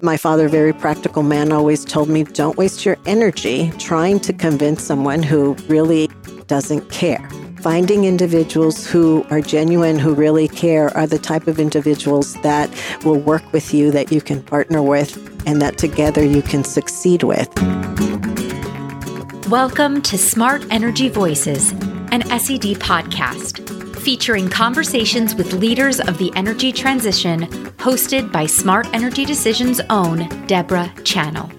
My father, very practical man, always told me don't waste your energy trying to convince someone who really doesn't care. Finding individuals who are genuine, who really care, are the type of individuals that will work with you, that you can partner with, and that together you can succeed with. Welcome to Smart Energy Voices, an SED podcast featuring conversations with leaders of the energy transition, hosted by Smart Energy Decisions' own Deborah Channel.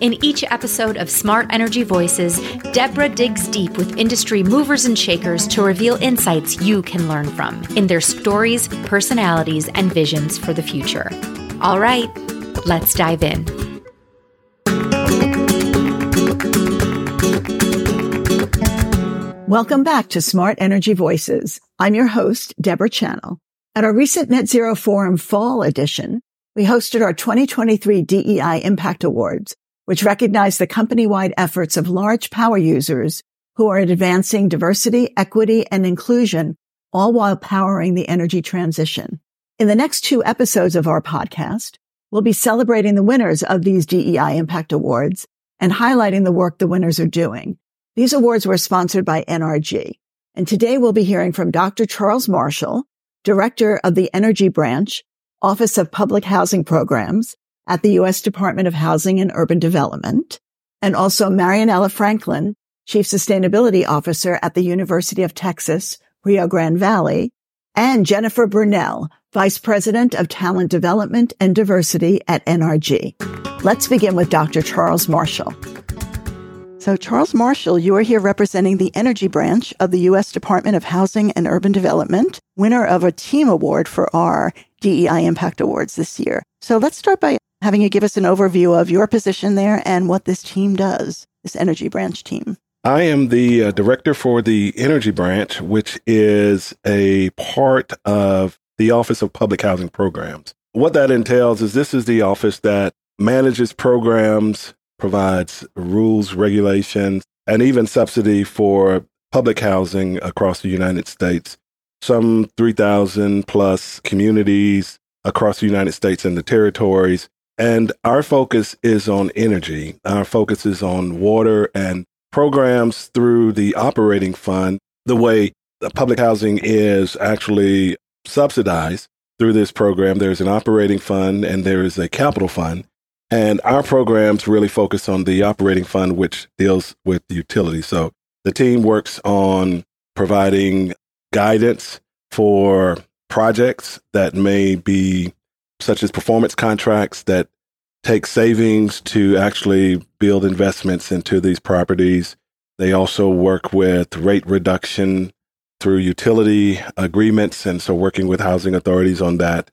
In each episode of Smart Energy Voices, Deborah digs deep with industry movers and shakers to reveal insights you can learn from in their stories, personalities, and visions for the future. All right, let's dive in. Welcome back to Smart Energy Voices. I'm your host, Deborah Channel. At our recent Net Zero Forum Fall edition, we hosted our 2023 DEI Impact Awards, which recognize the company-wide efforts of large power users who are advancing diversity, equity, and inclusion, all while powering the energy transition. In the next two episodes of our podcast, we'll be celebrating the winners of these DEI Impact Awards and highlighting the work the winners are doing. These awards were sponsored by NRG. And today we'll be hearing from Dr. Charles Marshall, Director of the Energy Branch, Office of Public Housing Programs at the U.S. Department of Housing and Urban Development, and also Marianella Franklin, Chief Sustainability Officer at the University of Texas, Rio Grande Valley, and Jennifer Brunelle, Vice President of Talent Development and Diversity at NRG. Let's begin with Dr. Charles Marshall. So, Charles Marshall, you are here representing the energy branch of the U.S. Department of Housing and Urban Development, winner of a team award for our DEI Impact Awards this year. So, let's start by having you give us an overview of your position there and what this team does, this energy branch team. I am the uh, director for the energy branch, which is a part of the Office of Public Housing Programs. What that entails is this is the office that manages programs provides rules, regulations, and even subsidy for public housing across the United States. Some 3,000 plus communities across the United States and the territories. And our focus is on energy. Our focus is on water and programs through the operating fund. The way the public housing is actually subsidized through this program, there's an operating fund and there is a capital fund. And our programs really focus on the operating fund, which deals with utility. So the team works on providing guidance for projects that may be such as performance contracts that take savings to actually build investments into these properties. They also work with rate reduction through utility agreements. And so working with housing authorities on that.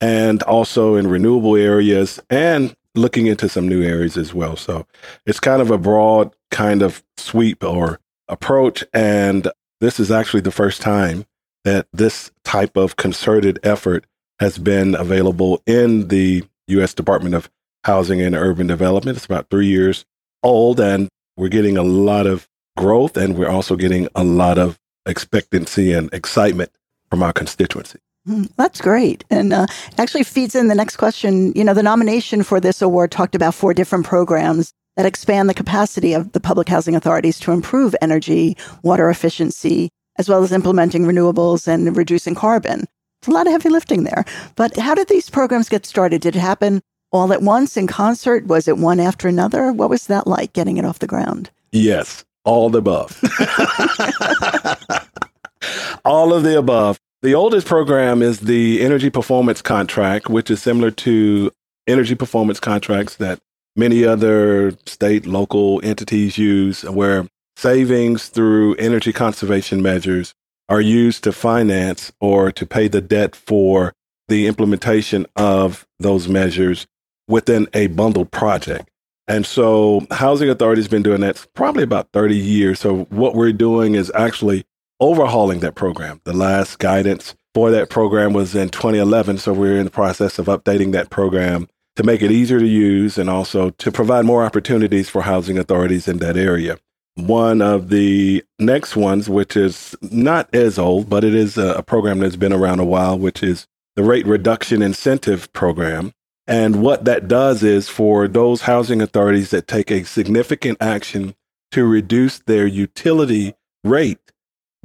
And also in renewable areas and looking into some new areas as well. So it's kind of a broad kind of sweep or approach. And this is actually the first time that this type of concerted effort has been available in the U.S. Department of Housing and Urban Development. It's about three years old, and we're getting a lot of growth, and we're also getting a lot of expectancy and excitement from our constituency. Hmm, that's great. And uh, actually feeds in the next question. You know, the nomination for this award talked about four different programs that expand the capacity of the public housing authorities to improve energy, water efficiency, as well as implementing renewables and reducing carbon. It's a lot of heavy lifting there. But how did these programs get started? Did it happen all at once in concert? Was it one after another? What was that like getting it off the ground? Yes, all the above. all of the above. The oldest program is the Energy Performance Contract, which is similar to energy performance contracts that many other state, local entities use, where savings through energy conservation measures are used to finance or to pay the debt for the implementation of those measures within a bundled project. And so housing authority has been doing that probably about 30 years. So what we're doing is actually overhauling that program. The last guidance for that program was in 2011. So we're in the process of updating that program to make it easier to use and also to provide more opportunities for housing authorities in that area. One of the next ones, which is not as old, but it is a, program that's been around a while, which is the Rate Reduction Incentive Program. And what that does is for those housing authorities that take a significant action to reduce their utility rate,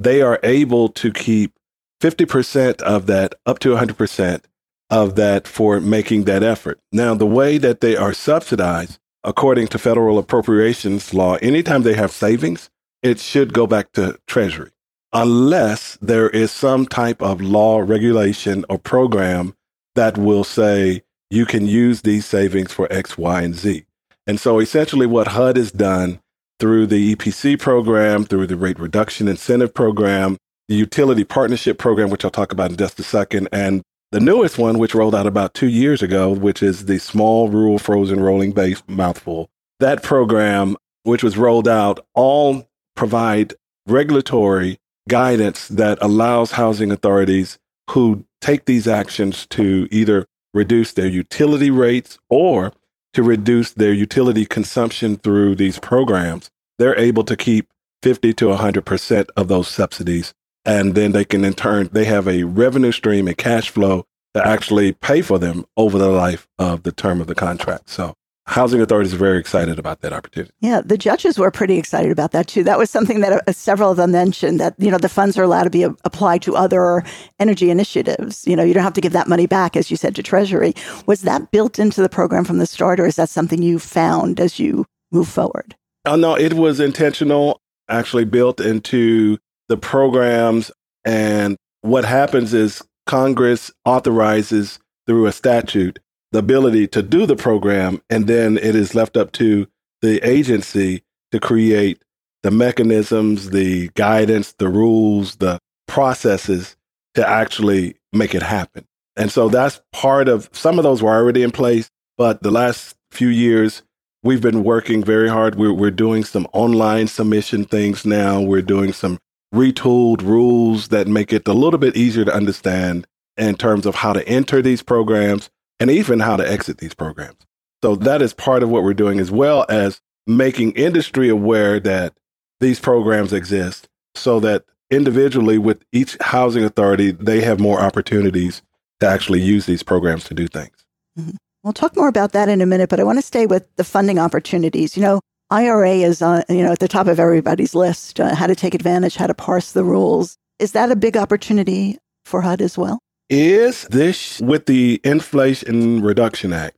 they are able to keep 50% of that up to 100% of that for making that effort. Now, the way that they are subsidized, according to federal appropriations law, anytime they have savings, it should go back to Treasury, unless there is some type of law, regulation, or program that will say you can use these savings for X, Y, and Z. And so essentially, what HUD has done through the EPC program, through the rate reduction incentive program, the utility partnership program, which I'll talk about in just a second, and the newest one, which rolled out about two years ago, which is the small rural frozen rolling base mouthful. That program, which was rolled out, all provide regulatory guidance that allows housing authorities who take these actions to either reduce their utility rates or to reduce their utility consumption through these programs. They're able to keep 50 to 100% of those subsidies and then they can in turn they have a revenue stream and cash flow to actually pay for them over the life of the term of the contract. So housing authorities are very excited about that opportunity. Yeah, the judges were pretty excited about that too. That was something that uh, uh several of them mentioned that you know the funds are allowed to be a- applied to other energy initiatives. You know, you don't have to give that money back as you said to treasury. Was that built into the program from the start or is that something you found as you move forward? Oh no, it was intentional, actually built into the programs. And what happens is Congress authorizes through a statute the ability to do the program, and then it is left up to the agency to create the mechanisms, the guidance, the rules, the processes to actually make it happen. And so that's part of some of those were already in place, but the last few years, we've been working very hard. We're, we're doing some online submission things now. We're doing some retooled rules that make it a little bit easier to understand in terms of how to enter these programs and even how to exit these programs. So that is part of what we're doing, as well as making industry aware that these programs exist so that individually with each housing authority, they have more opportunities to actually use these programs to do things. Mm-hmm. We'll talk more about that in a minute, but I want to stay with the funding opportunities. You know, IRA is on, you know, at the top of everybody's list, uh, how to take advantage, how to parse the rules. Is that a big opportunity for HUD as well? Is this with the Inflation Reduction Act?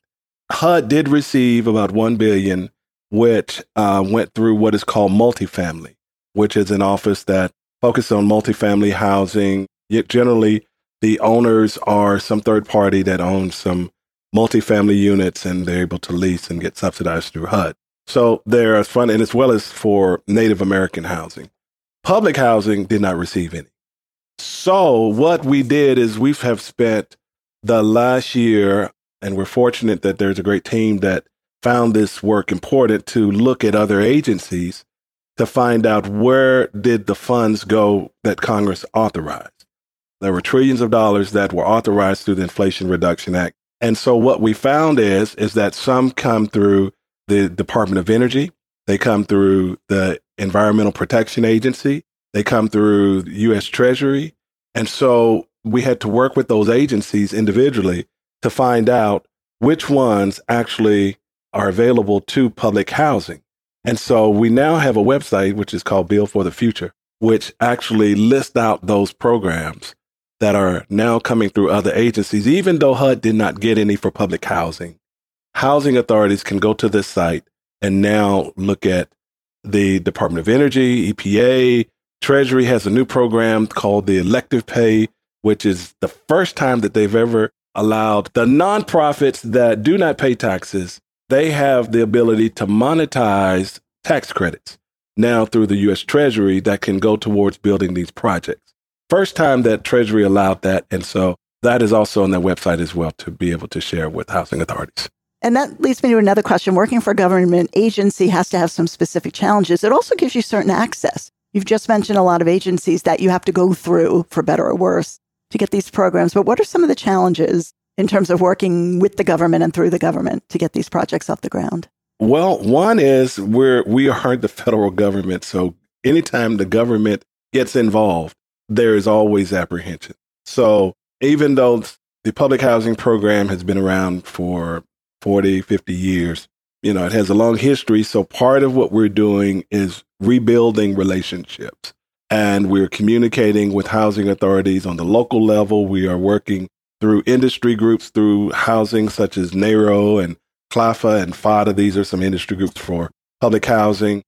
HUD did receive about 1 billion which uh, went through what is called multifamily, which is an office that focuses on multifamily housing. Yet generally, the owners are some third party that owns some multifamily units and they're able to lease and get subsidized through HUD. So there are fund, and as well as for Native American housing. Public housing did not receive any. So what we did is we have spent the last year, and we're fortunate that there's a great team that found this work important to look at other agencies to find out where did the funds go that Congress authorized. There were trillions of dollars that were authorized through the Inflation Reduction Act. And so what we found is is that some come through the Department of Energy. They come through the Environmental Protection Agency. They come through U.S. Treasury. And so we had to work with those agencies individually to find out which ones actually are available to public housing. And so we now have a website, which is called Build for the Future, which actually lists out those programs that are now coming through other agencies, even though HUD did not get any for public housing housing authorities can go to this site and now look at the Department of Energy, EPA, Treasury has a new program called the elective pay, which is the first time that they've ever allowed the nonprofits that do not pay taxes, they have the ability to monetize tax credits now through the US Treasury that can go towards building these projects. First time that Treasury allowed that. And so that is also on their website as well to be able to share with housing authorities. And that leads me to another question. Working for a government agency has to have some specific challenges. It also gives you certain access. You've just mentioned a lot of agencies that you have to go through, for better or worse, to get these programs. But what are some of the challenges in terms of working with the government and through the government to get these projects off the ground? Well, one is we're we are the federal government, so anytime the government gets involved, there is always apprehension. So even though the public housing program has been around for 40, 50 years. You know, it has a long history. So part of what we're doing is rebuilding relationships. And we're communicating with housing authorities on the local level. We are working through industry groups, through housing such as NAHRO and CLPHA and PHADA. These are some industry groups for public housing.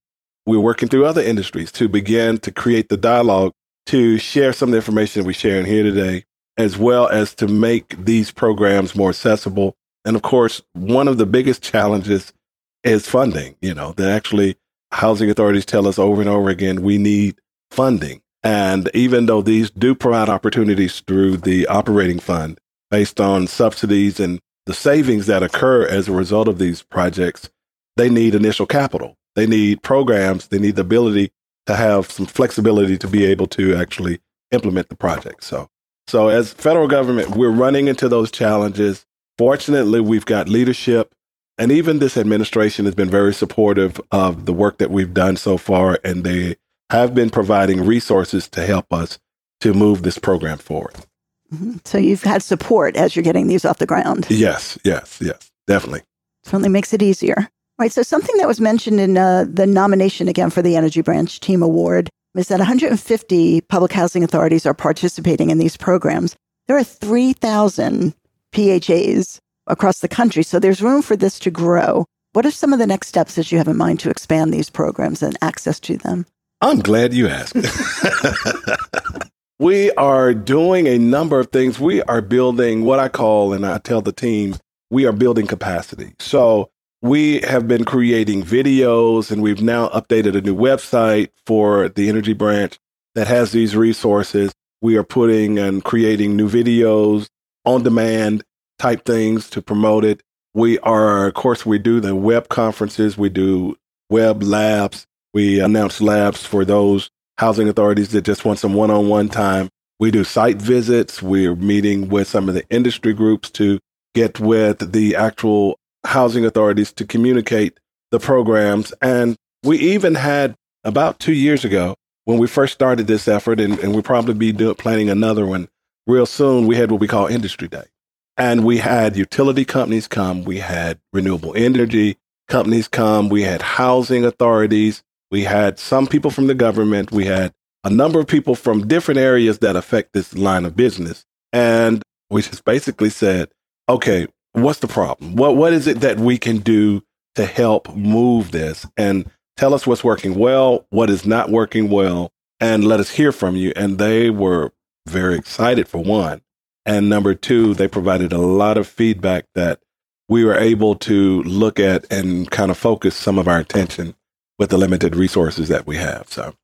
We're working through other industries to begin to create the dialogue to share some of the information we share in here today, as well as to make these programs more accessible. And of course, one of the biggest challenges is funding. You know, that actually housing authorities tell us over and over again, we need funding. And even though these do provide opportunities through the operating fund based on subsidies and the savings that occur as a result of these projects, they need initial capital. They need programs. They need the ability to have some flexibility to be able to actually implement the project. So, so as federal government, we're running into those challenges. Fortunately, we've got leadership and even this administration has been very supportive of the work that we've done so far. And they have been providing resources to help us to move this program forward. Mm-hmm. So you've had support as you're getting these off the ground. Yes, yes, yes, definitely. Certainly makes it easier. Right. So something that was mentioned in uh, the nomination again for the Energy Branch Team Award is that 150 public housing authorities are participating in these programs. There are 3,000 PHAs across the country, so there's room for this to grow. What are some of the next steps that you have in mind to expand these programs and access to them? I'm glad you asked. we are doing a number of things. We are building what I call, and I tell the team, we are building capacity. So we have been creating videos and we've now updated a new website for the energy branch that has these resources. We are putting and creating new videos on demand type things to promote it. We are, of course, we do the web conferences, we do web labs, we announce labs for those housing authorities that just want some one on one time. We do site visits. We're meeting with some of the industry groups to get with the actual housing authorities to communicate the programs. And we even had about two years ago when we first started this effort, and, and we'll probably be doing, planning another one real soon, we had what we call Industry Day. And we had utility companies come, we had renewable energy companies come, we had housing authorities, we had some people from the government, we had a number of people from different areas that affect this line of business. And we just basically said, okay, what's the problem? What what is it that we can do to help move this and tell us what's working well, what is not working well, and let us hear from you. And they were very excited for one. And number two, they provided a lot of feedback that we were able to look at and kind of focus some of our attention with the limited resources that we have. So,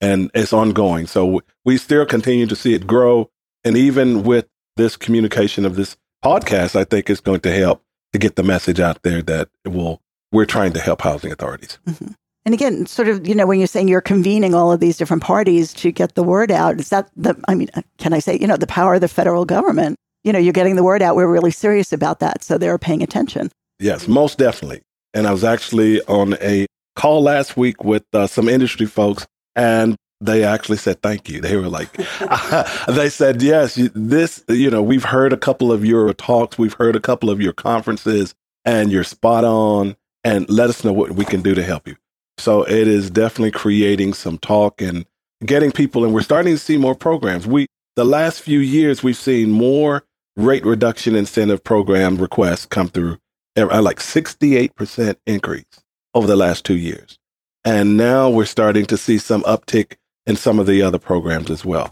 and it's ongoing. So we still continue to see it grow. And even with this communication of this podcast, I think is going to help to get the message out there that will we're trying to help housing authorities. Mm-hmm. And again, sort of, you know, when you're saying you're convening all of these different parties to get the word out, is that the, I mean, can I say, you know, the power of the federal government? You know, you're getting the word out. We're really serious about that. So they're paying attention. Yes, most definitely. And I was actually on a call last week with uh, some industry folks, and they actually said thank you. They were like, they said, yes, this, you know, we've heard a couple of your talks, we've heard a couple of your conferences, and you're spot on. And let us know what we can do to help you. So it is definitely creating some talk and getting people, and we're starting to see more programs. We, the last few years, we've seen more rate reduction incentive program requests come through, uh, like 68% increase over the last two years. And now we're starting to see some uptick in some of the other programs as well.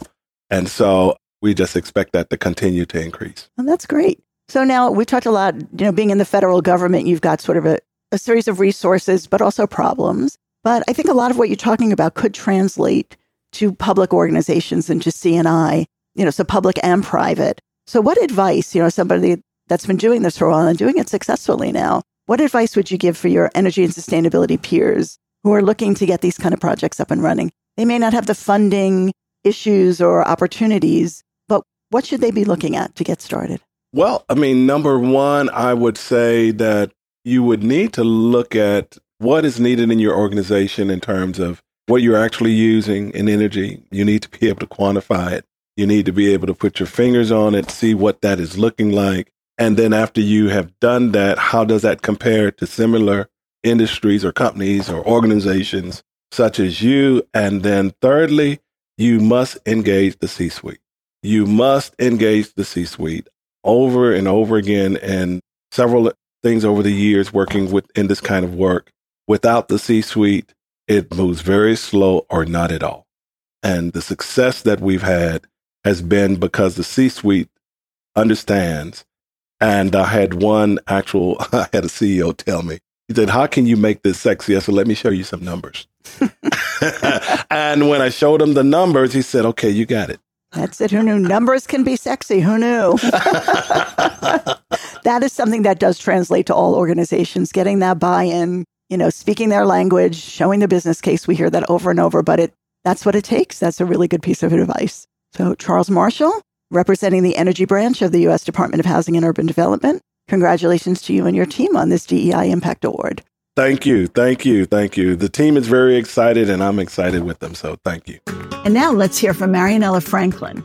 And so we just expect that to continue to increase. Well, that's great. So now we talked a lot, you know, being in the federal government, you've got sort of a, a series of resources, but also problems. But I think a lot of what you're talking about could translate to public organizations and to C&I, you know, so public and private. So what advice, you know, somebody that's been doing this for a while and doing it successfully now, what advice would you give for your energy and sustainability peers who are looking to get these kind of projects up and running? They may not have the funding issues or opportunities, but what should they be looking at to get started? Well, I mean, number one, I would say that you would need to look at what is needed in your organization in terms of what you're actually using in energy. You need to be able to quantify it. You need to be able to put your fingers on it, see what that is looking like. And then after you have done that, how does that compare to similar industries or companies or organizations such as you? And then thirdly, you must engage the C suite. You must engage the C suite over and over again and several things over the years working with in this kind of work. Without the C suite, it moves very slow or not at all. And the success that we've had has been because the C suite understands. And I had one actual, I had a CEO tell me, he said, How can you make this sexy? I said, Let me show you some numbers. and when I showed him the numbers, he said, Okay, you got it. That's it. Who knew numbers can be sexy? Who knew? that is something that does translate to all organizations, getting that buy in, you know, speaking their language, showing the business case. We hear that over and over, but it that's what it takes. That's a really good piece of advice. So, Charles Marshall, representing the energy branch of the U.S. Department of Housing and Urban Development, congratulations to you and your team on this DEI Impact Award. Thank you. Thank you. Thank you. The team is very excited and I'm excited with them. So thank you. And now let's hear from Marianella Franklin.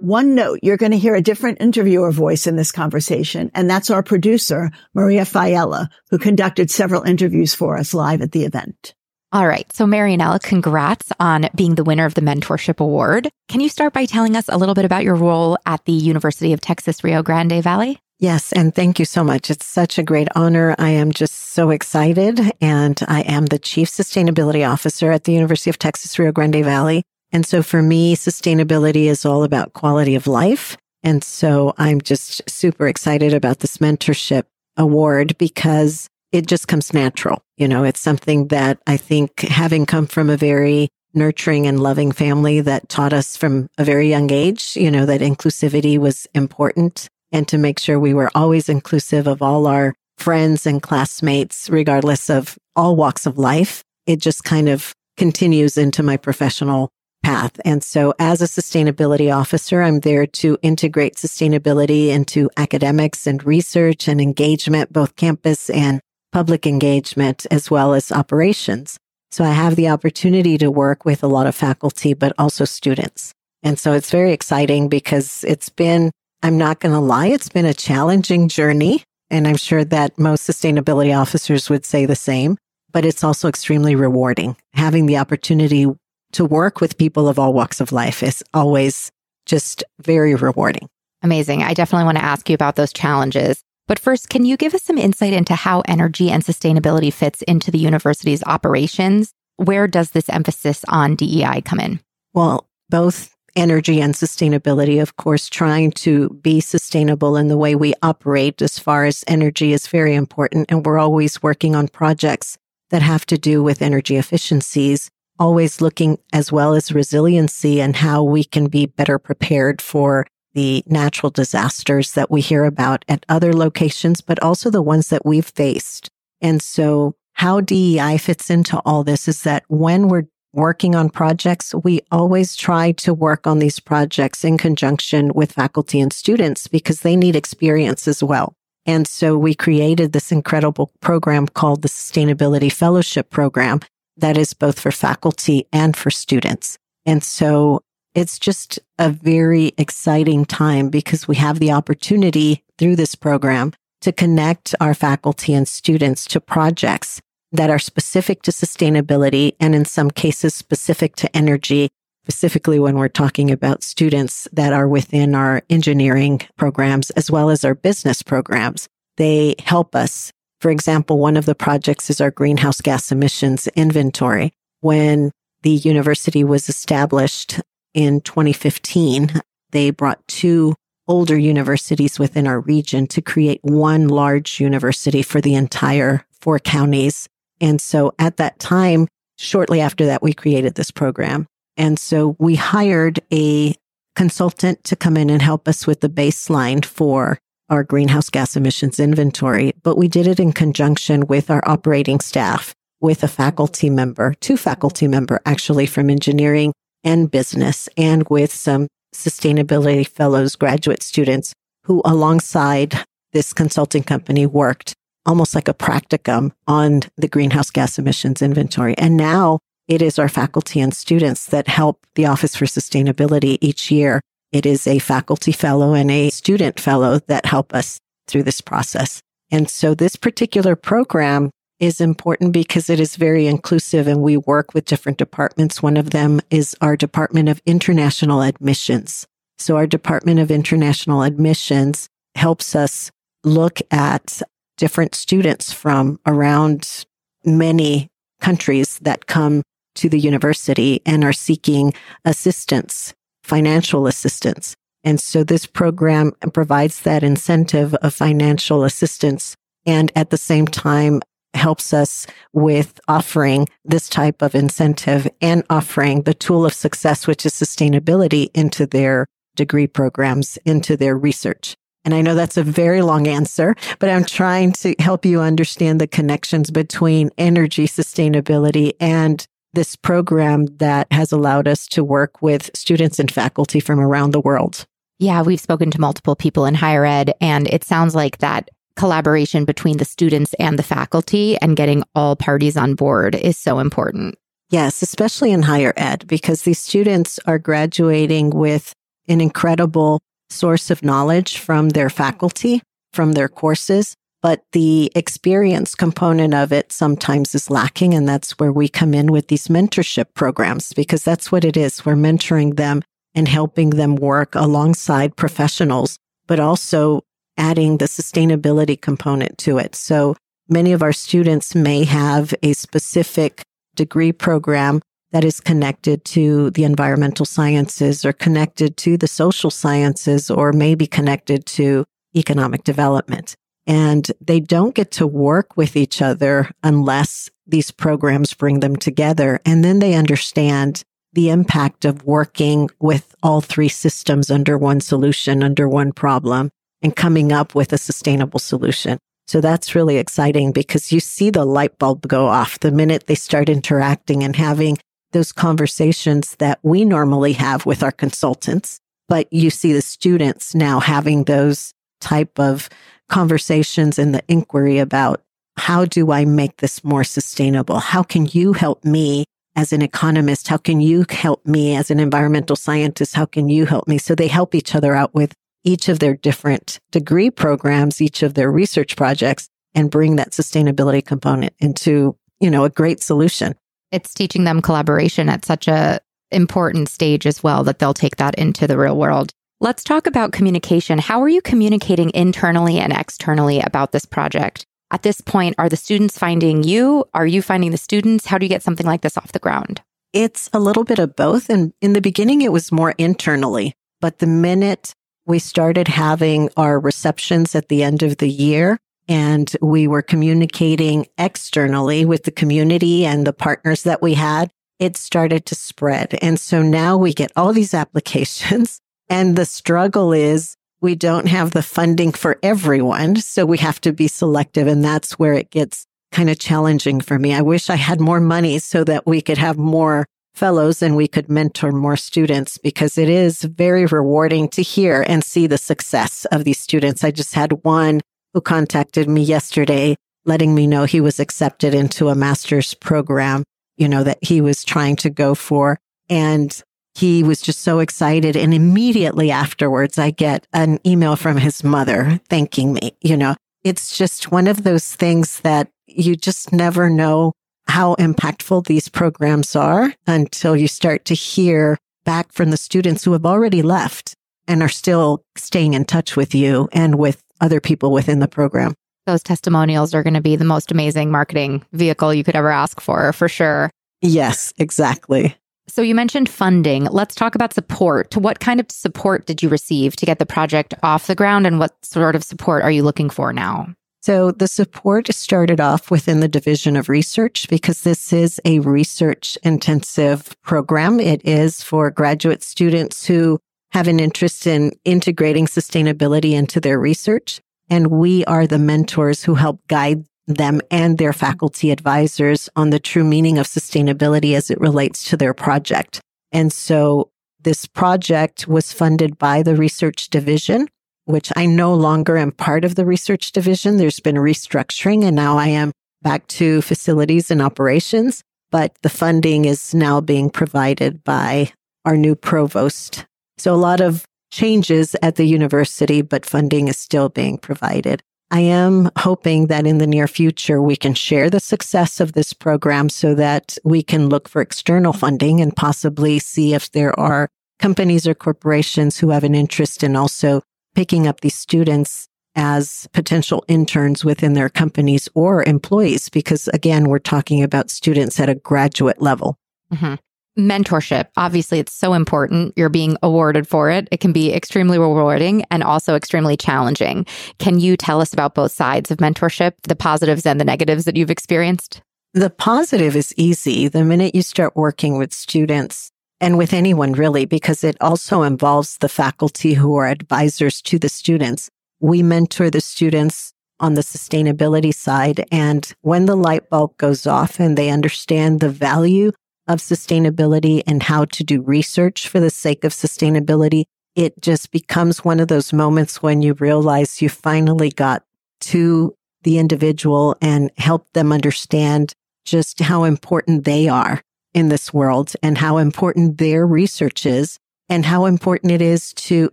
One note, you're going to hear a different interviewer voice in this conversation, and that's our producer, Maria Fiella, who conducted several interviews for us live at the event. All right. So, Marianella, congrats on being the winner of the Mentorship Award. Can you start by telling us a little bit about your role at the University of Texas Rio Grande Valley? Yes, and thank you so much. It's such a great honor. I am just so excited, and I am the Chief Sustainability Officer at the University of Texas Rio Grande Valley. And so for me, sustainability is all about quality of life. And so I'm just super excited about this mentorship award because it just comes natural. You know, it's something that I think having come from a very nurturing and loving family that taught us from a very young age, you know, that inclusivity was important and to make sure we were always inclusive of all our friends and classmates, regardless of all walks of life. It just kind of continues into my professional path. And so as a sustainability officer, I'm there to integrate sustainability into academics and research and engagement, both campus and public engagement as well as operations. So I have the opportunity to work with a lot of faculty, but also students. And so it's very exciting because it's been, I'm not going to lie, it's been a challenging journey. And I'm sure that most sustainability officers would say the same, but it's also extremely rewarding. Having the opportunity to work with people of all walks of life is always just very rewarding. Amazing. I definitely want to ask you about those challenges. But first, can you give us some insight into how energy and sustainability fits into the university's operations? Where does this emphasis on DEI come in? Well, both energy and sustainability, of course, trying to be sustainable in the way we operate as far as energy is very important. And we're always working on projects that have to do with energy efficiencies, always looking as well as resiliency and how we can be better prepared for the natural disasters that we hear about at other locations, but also the ones that we've faced. And so how DEI fits into all this is that when we're working on projects, we always try to work on these projects in conjunction with faculty and students because they need experience as well. And so we created this incredible program called the Sustainability Fellowship Program that is both for faculty and for students. And so it's just a very exciting time because we have the opportunity through this program to connect our faculty and students to projects that are specific to sustainability and in some cases specific to energy, specifically when we're talking about students that are within our engineering programs as well as our business programs. They help us. For example, one of the projects is our greenhouse gas emissions inventory. When the university was established in 2015, they brought two older universities within our region to create one large university for the entire four counties. And so at that time, shortly after that, we created this program. And so we hired a consultant to come in and help us with the baseline for our greenhouse gas emissions inventory, but we did it in conjunction with our operating staff, with a faculty member, two faculty member actually from engineering and business and with some sustainability fellows, graduate students who alongside this consulting company worked almost like a practicum on the greenhouse gas emissions inventory. And now it is our faculty and students that help the Office for Sustainability each year. It is a faculty fellow and a student fellow that help us through this process. And so this particular program is important because it is very inclusive and we work with different departments. One of them is our Department of International Admissions. So our Department of International Admissions helps us look at different students from around many countries that come to the university and are seeking assistance, financial assistance. And so this program provides that incentive of financial assistance and at the same time helps us with offering this type of incentive and offering the tool of success, which is sustainability into their degree programs, into their research. And I know that's a very long answer, but I'm trying to help you understand the connections between energy sustainability and this program that has allowed us to work with students and faculty from around the world. Yeah, we've spoken to multiple people in higher ed, and it sounds like that collaboration between the students and the faculty and getting all parties on board is so important. Yes, especially in higher ed, because these students are graduating with an incredible source of knowledge from their faculty, from their courses, but the experience component of it sometimes is lacking. And that's where we come in with these mentorship programs, because that's what it is. We're mentoring them and helping them work alongside professionals, but also adding the sustainability component to it. So many of our students may have a specific degree program that is connected to the environmental sciences or connected to the social sciences or maybe connected to economic development. And they don't get to work with each other unless these programs bring them together. And then they understand the impact of working with all three systems under one solution, under one problem and coming up with a sustainable solution. So that's really exciting because you see the light bulb go off the minute they start interacting and having those conversations that we normally have with our consultants. But you see the students now having those type of conversations and the inquiry about how do I make this more sustainable? How can you help me as an economist? How can you help me as an environmental scientist? How can you help me? So they help each other out with each of their different degree programs, each of their research projects and bring that sustainability component into, you know, a great solution. It's teaching them collaboration at such a important stage as well that they'll take that into the real world. Let's talk about communication. How are you communicating internally and externally about this project? At this point, are the students finding you? Are you finding the students? How do you get something like this off the ground? It's a little bit of both. And in the beginning, it was more internally. But the minute we started having our receptions at the end of the year and we were communicating externally with the community and the partners that we had. It started to spread. And so now we get all these applications and the struggle is we don't have the funding for everyone. So we have to be selective. And that's where it gets kind of challenging for me. I wish I had more money so that we could have more fellows and we could mentor more students because it is very rewarding to hear and see the success of these students. I just had one who contacted me yesterday letting me know he was accepted into a master's program, you know, that he was trying to go for. And he was just so excited. And immediately afterwards, I get an email from his mother thanking me. You know, it's just one of those things that you just never know how impactful these programs are until you start to hear back from the students who have already left and are still staying in touch with you and with other people within the program. Those testimonials are going to be the most amazing marketing vehicle you could ever ask for, for sure. Yes, exactly. So you mentioned funding. Let's talk about support. What kind of support did you receive to get the project off the ground and what sort of support are you looking for now? So the support started off within the Division of Research because this is a research intensive program. It is for graduate students who have an interest in integrating sustainability into their research. And we are the mentors who help guide them and their faculty advisors on the true meaning of sustainability as it relates to their project. And so this project was funded by the research division which I no longer am part of the research division. There's been restructuring and now I am back to facilities and operations. but the funding is now being provided by our new provost. So a lot of changes at the university, but funding is still being provided. I am hoping that in the near future, we can share the success of this program so that we can look for external funding and possibly see if there are companies or corporations who have an interest in also picking up these students as potential interns within their companies or employees, because again, we're talking about students at a graduate level. Mm-hmm. Mentorship, obviously, it's so important. You're being awarded for it. It can be extremely rewarding and also extremely challenging. Can you tell us about both sides of mentorship, the positives and the negatives that you've experienced? The positive is easy. The minute you start working with students, and with anyone really, because it also involves the faculty who are advisors to the students. We mentor the students on the sustainability side. And when the light bulb goes off and they understand the value of sustainability and how to do research for the sake of sustainability, it just becomes one of those moments when you realize you finally got to the individual and help them understand just how important they are in this world and how important their research is and how important it is to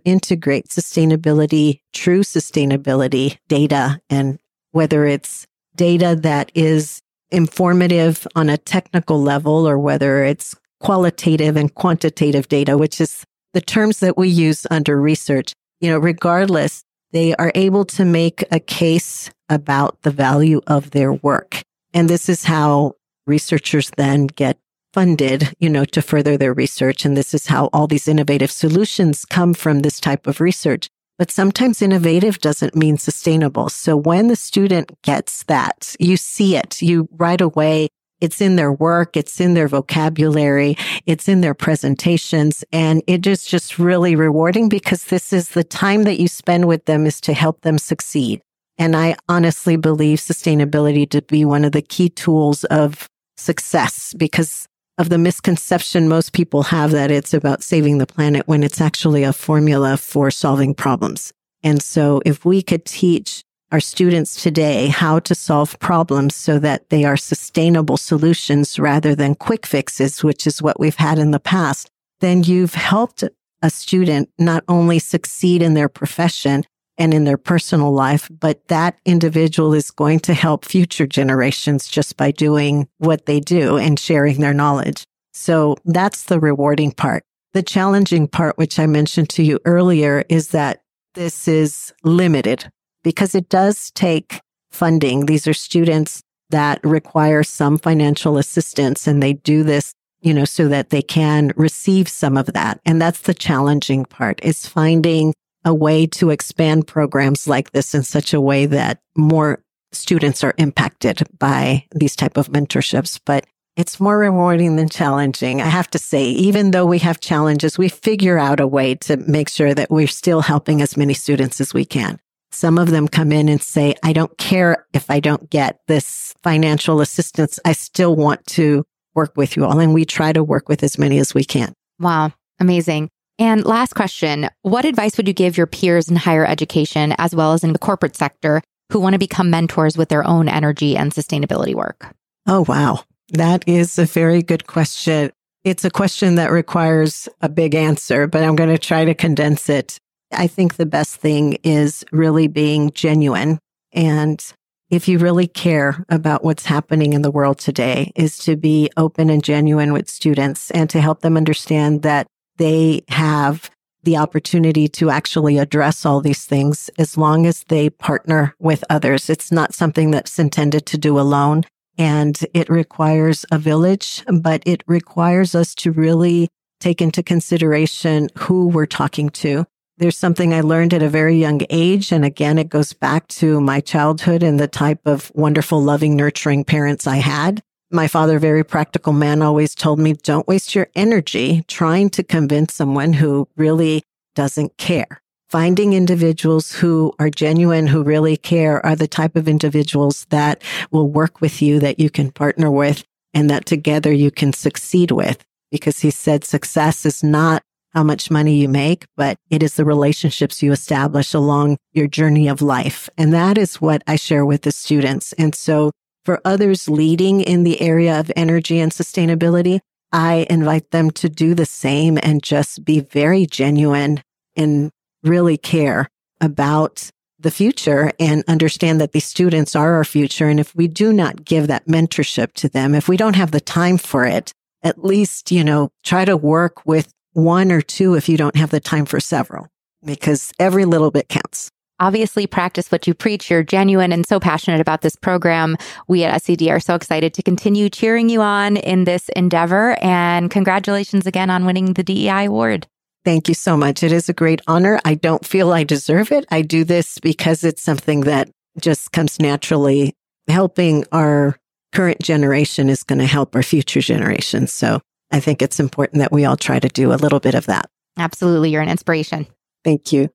integrate sustainability, true sustainability data, and whether it's data that is informative on a technical level or whether it's qualitative and quantitative data, which is the terms that we use under research. You know, regardless, they are able to make a case about the value of their work. And this is how researchers then get funded, you know, to further their research. And this is how all these innovative solutions come from this type of research. But sometimes innovative doesn't mean sustainable. So when the student gets that, you see it, you right away, it's in their work, it's in their vocabulary, it's in their presentations. And it is just really rewarding because this is the time that you spend with them is to help them succeed. And I honestly believe sustainability to be one of the key tools of success because of the misconception most people have that it's about saving the planet when it's actually a formula for solving problems. And so if we could teach our students today how to solve problems so that they are sustainable solutions rather than quick fixes, which is what we've had in the past, then you've helped a student not only succeed in their profession, and in their personal life, but that individual is going to help future generations just by doing what they do and sharing their knowledge. So that's the rewarding part. The challenging part, which I mentioned to you earlier, is that this is limited because it does take funding. These are students that require some financial assistance and they do this, you know, so that they can receive some of that. And that's the challenging part is finding a way to expand programs like this in such a way that more students are impacted by these type of mentorships but it's more rewarding than challenging i have to say. Even though we have challenges we figure out a way to make sure that we're still helping as many students as we can. Some of them come in and say i don't care if i don't get this financial assistance. I still want to work with you all and we try to work with as many as we can. Wow. Amazing and last question What advice would you give your peers in higher education, as well as in the corporate sector, who want to become mentors with their own energy and sustainability work? Oh, wow. That is a very good question. It's a question that requires a big answer, but I'm going to try to condense it. I think the best thing is really being genuine. And if you really care about what's happening in the world today, is to be open and genuine with students and to help them understand that they have the opportunity to actually address all these things as long as they partner with others. It's not something that's intended to do alone. And it requires a village, but it requires us to really take into consideration who we're talking to. There's something I learned at a very young age. And again, it goes back to my childhood and the type of wonderful, loving, nurturing parents I had. My father, very practical man, always told me, don't waste your energy trying to convince someone who really doesn't care. Finding individuals who are genuine, who really care are the type of individuals that will work with you, that you can partner with, and that together you can succeed with. Because he said success is not how much money you make, but it is the relationships you establish along your journey of life. And that is what I share with the students. And so for others leading in the area of energy and sustainability, I invite them to do the same and just be very genuine and really care about the future and understand that these students are our future. And if we do not give that mentorship to them, if we don't have the time for it, at least, you know, try to work with one or two if you don't have the time for several, because every little bit counts obviously practice what you preach. You're genuine and so passionate about this program. We at SED are so excited to continue cheering you on in this endeavor. And congratulations again on winning the DEI award. Thank you so much. It is a great honor. I don't feel I deserve it. I do this because it's something that just comes naturally. Helping our current generation is going to help our future generations. So I think it's important that we all try to do a little bit of that. Absolutely. You're an inspiration. Thank you.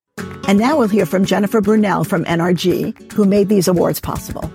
And now we'll hear from Jennifer Brunelle from NRG, who made these awards possible.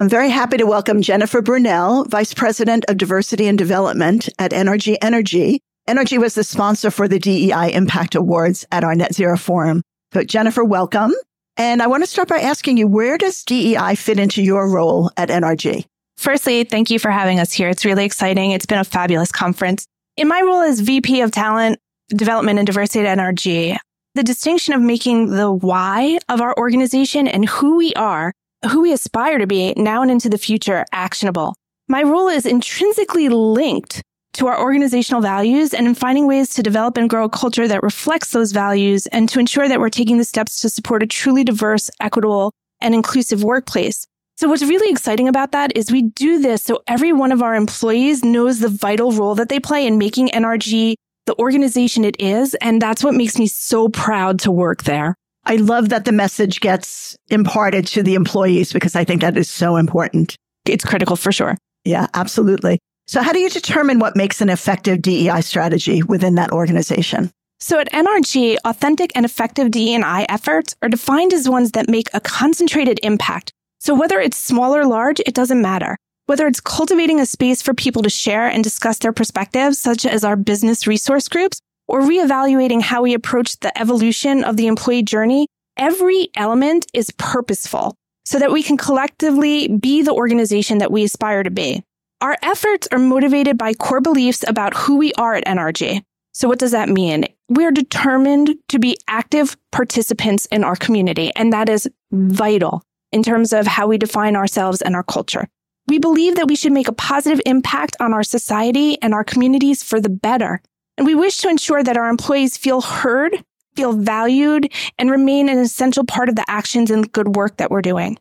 I'm very happy to welcome Jennifer Brunelle, Vice President of Diversity and Development at NRG Energy, NRG was the sponsor for the DEI Impact Awards at our Net Zero Forum. So, Jennifer, welcome. And I want to start by asking you, where does DEI fit into your role at NRG? Firstly, thank you for having us here. It's really exciting. It's been a fabulous conference. In my role as VP of Talent, Development and Diversity at NRG, the distinction of making the why of our organization and who we are, who we aspire to be now and into the future actionable. My role is intrinsically linked to our organizational values and in finding ways to develop and grow a culture that reflects those values and to ensure that we're taking the steps to support a truly diverse, equitable, and inclusive workplace. So what's really exciting about that is we do this so every one of our employees knows the vital role that they play in making NRG the organization it is. And that's what makes me so proud to work there. I love that the message gets imparted to the employees because I think that is so important. It's critical for sure. Yeah, absolutely. So, how do you determine what makes an effective DEI strategy within that organization? So, at NRG, authentic and effective DEI efforts are defined as ones that make a concentrated impact. So, whether it's small or large, it doesn't matter. Whether it's cultivating a space for people to share and discuss their perspectives, such as our business resource groups, or reevaluating how we approach the evolution of the employee journey, every element is purposeful so that we can collectively be the organization that we aspire to be. Our efforts are motivated by core beliefs about who we are at NRG. So what does that mean? We are determined to be active participants in our community, and that is vital in terms of how we define ourselves and our culture. We believe that we should make a positive impact on our society and our communities for the better. And we wish to ensure that our employees feel heard, feel valued, and remain an essential part of the actions and good work that we're doing.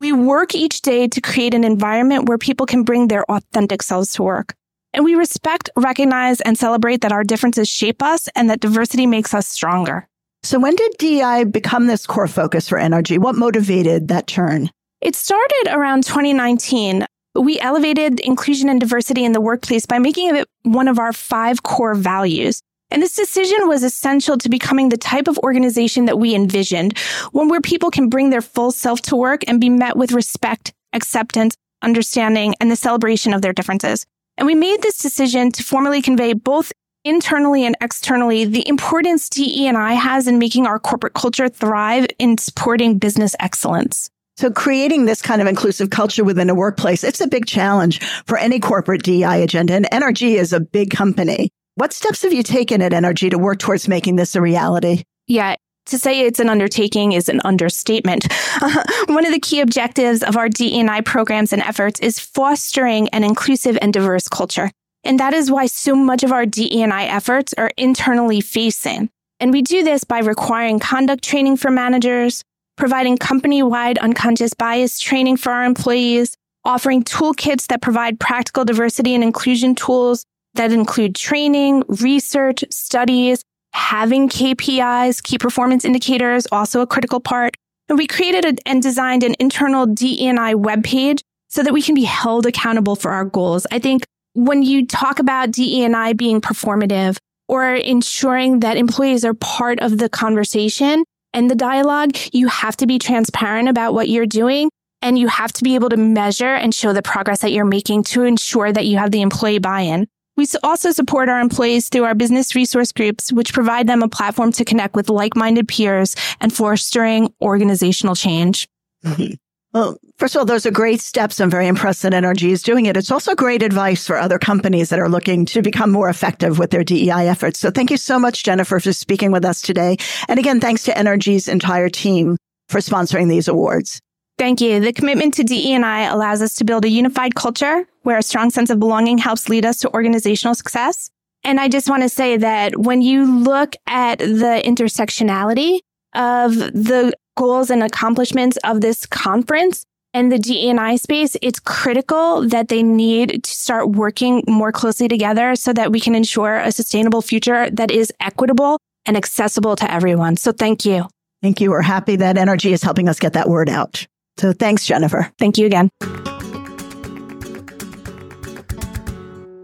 We work each day to create an environment where people can bring their authentic selves to work. And we respect, recognize, and celebrate that our differences shape us and that diversity makes us stronger. So, when did DEI become this core focus for NRG? What motivated that turn? It started around 2019. We elevated inclusion and diversity in the workplace by making it one of our five core values. And this decision was essential to becoming the type of organization that we envisioned, one where people can bring their full self to work and be met with respect, acceptance, understanding, and the celebration of their differences. And we made this decision to formally convey both internally and externally the importance DE&I has in making our corporate culture thrive in supporting business excellence. So creating this kind of inclusive culture within a workplace, it's a big challenge for any corporate DEI agenda. And NRG is a big company. What steps have you taken at NRG to work towards making this a reality? Yeah, to say it's an undertaking is an understatement. One of the key objectives of our DE&I programs and efforts is fostering an inclusive and diverse culture. And that is why so much of our DE&I efforts are internally facing. And we do this by requiring conduct training for managers, providing company-wide unconscious bias training for our employees, offering toolkits that provide practical diversity and inclusion tools that include training, research, studies, having KPIs, key performance indicators, also a critical part. And we created and designed an internal DEI webpage so that we can be held accountable for our goals. I think when you talk about DEI being performative or ensuring that employees are part of the conversation and the dialogue, you have to be transparent about what you're doing and you have to be able to measure and show the progress that you're making to ensure that you have the employee buy-in. We also support our employees through our business resource groups, which provide them a platform to connect with like-minded peers and fostering organizational change. Well, first of all, those are great steps. I'm very impressed that NRG is doing it. It's also great advice for other companies that are looking to become more effective with their DEI efforts. So thank you so much, Jennifer, for speaking with us today. And again, thanks to NRG's entire team for sponsoring these awards. Thank you. The commitment to DE&I allows us to build a unified culture where a strong sense of belonging helps lead us to organizational success. And I just want to say that when you look at the intersectionality of the goals and accomplishments of this conference and the DE&I space, it's critical that they need to start working more closely together so that we can ensure a sustainable future that is equitable and accessible to everyone. So thank you. Thank you. We're happy that NRG is helping us get that word out. So thanks, Jennifer. Thank you again.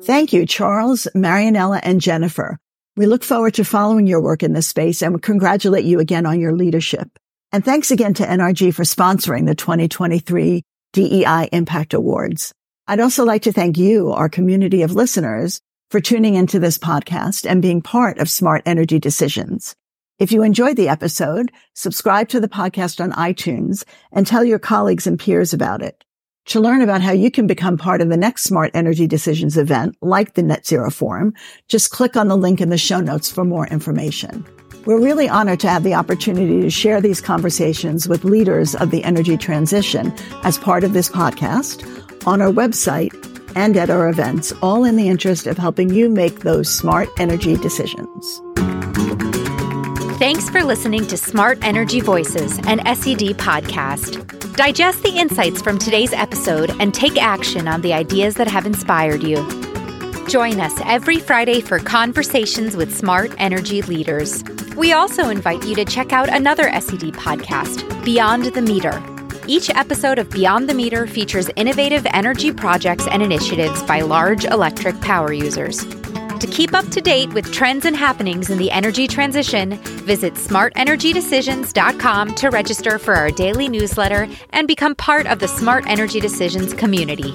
Thank you, Charles, Marianella, and Jennifer. We look forward to following your work in this space and we congratulate you again on your leadership. And thanks again to NRG for sponsoring the 2023 DEI Impact Awards. I'd also like to thank you, our community of listeners, for tuning into this podcast and being part of Smart Energy Decisions. If you enjoyed the episode, subscribe to the podcast on iTunes and tell your colleagues and peers about it. To learn about how you can become part of the next Smart Energy Decisions event, like the Net Zero Forum, just click on the link in the show notes for more information. We're really honored to have the opportunity to share these conversations with leaders of the energy transition as part of this podcast on our website and at our events, all in the interest of helping you make those smart energy decisions. Thanks for listening to Smart Energy Voices, an SED podcast. Digest the insights from today's episode and take action on the ideas that have inspired you. Join us every Friday for conversations with smart energy leaders. We also invite you to check out another SED podcast, Beyond the Meter. Each episode of Beyond the Meter features innovative energy projects and initiatives by large electric power users. To keep up to date with trends and happenings in the energy transition, visit smartenergydecisions.com to register for our daily newsletter and become part of the Smart Energy Decisions community.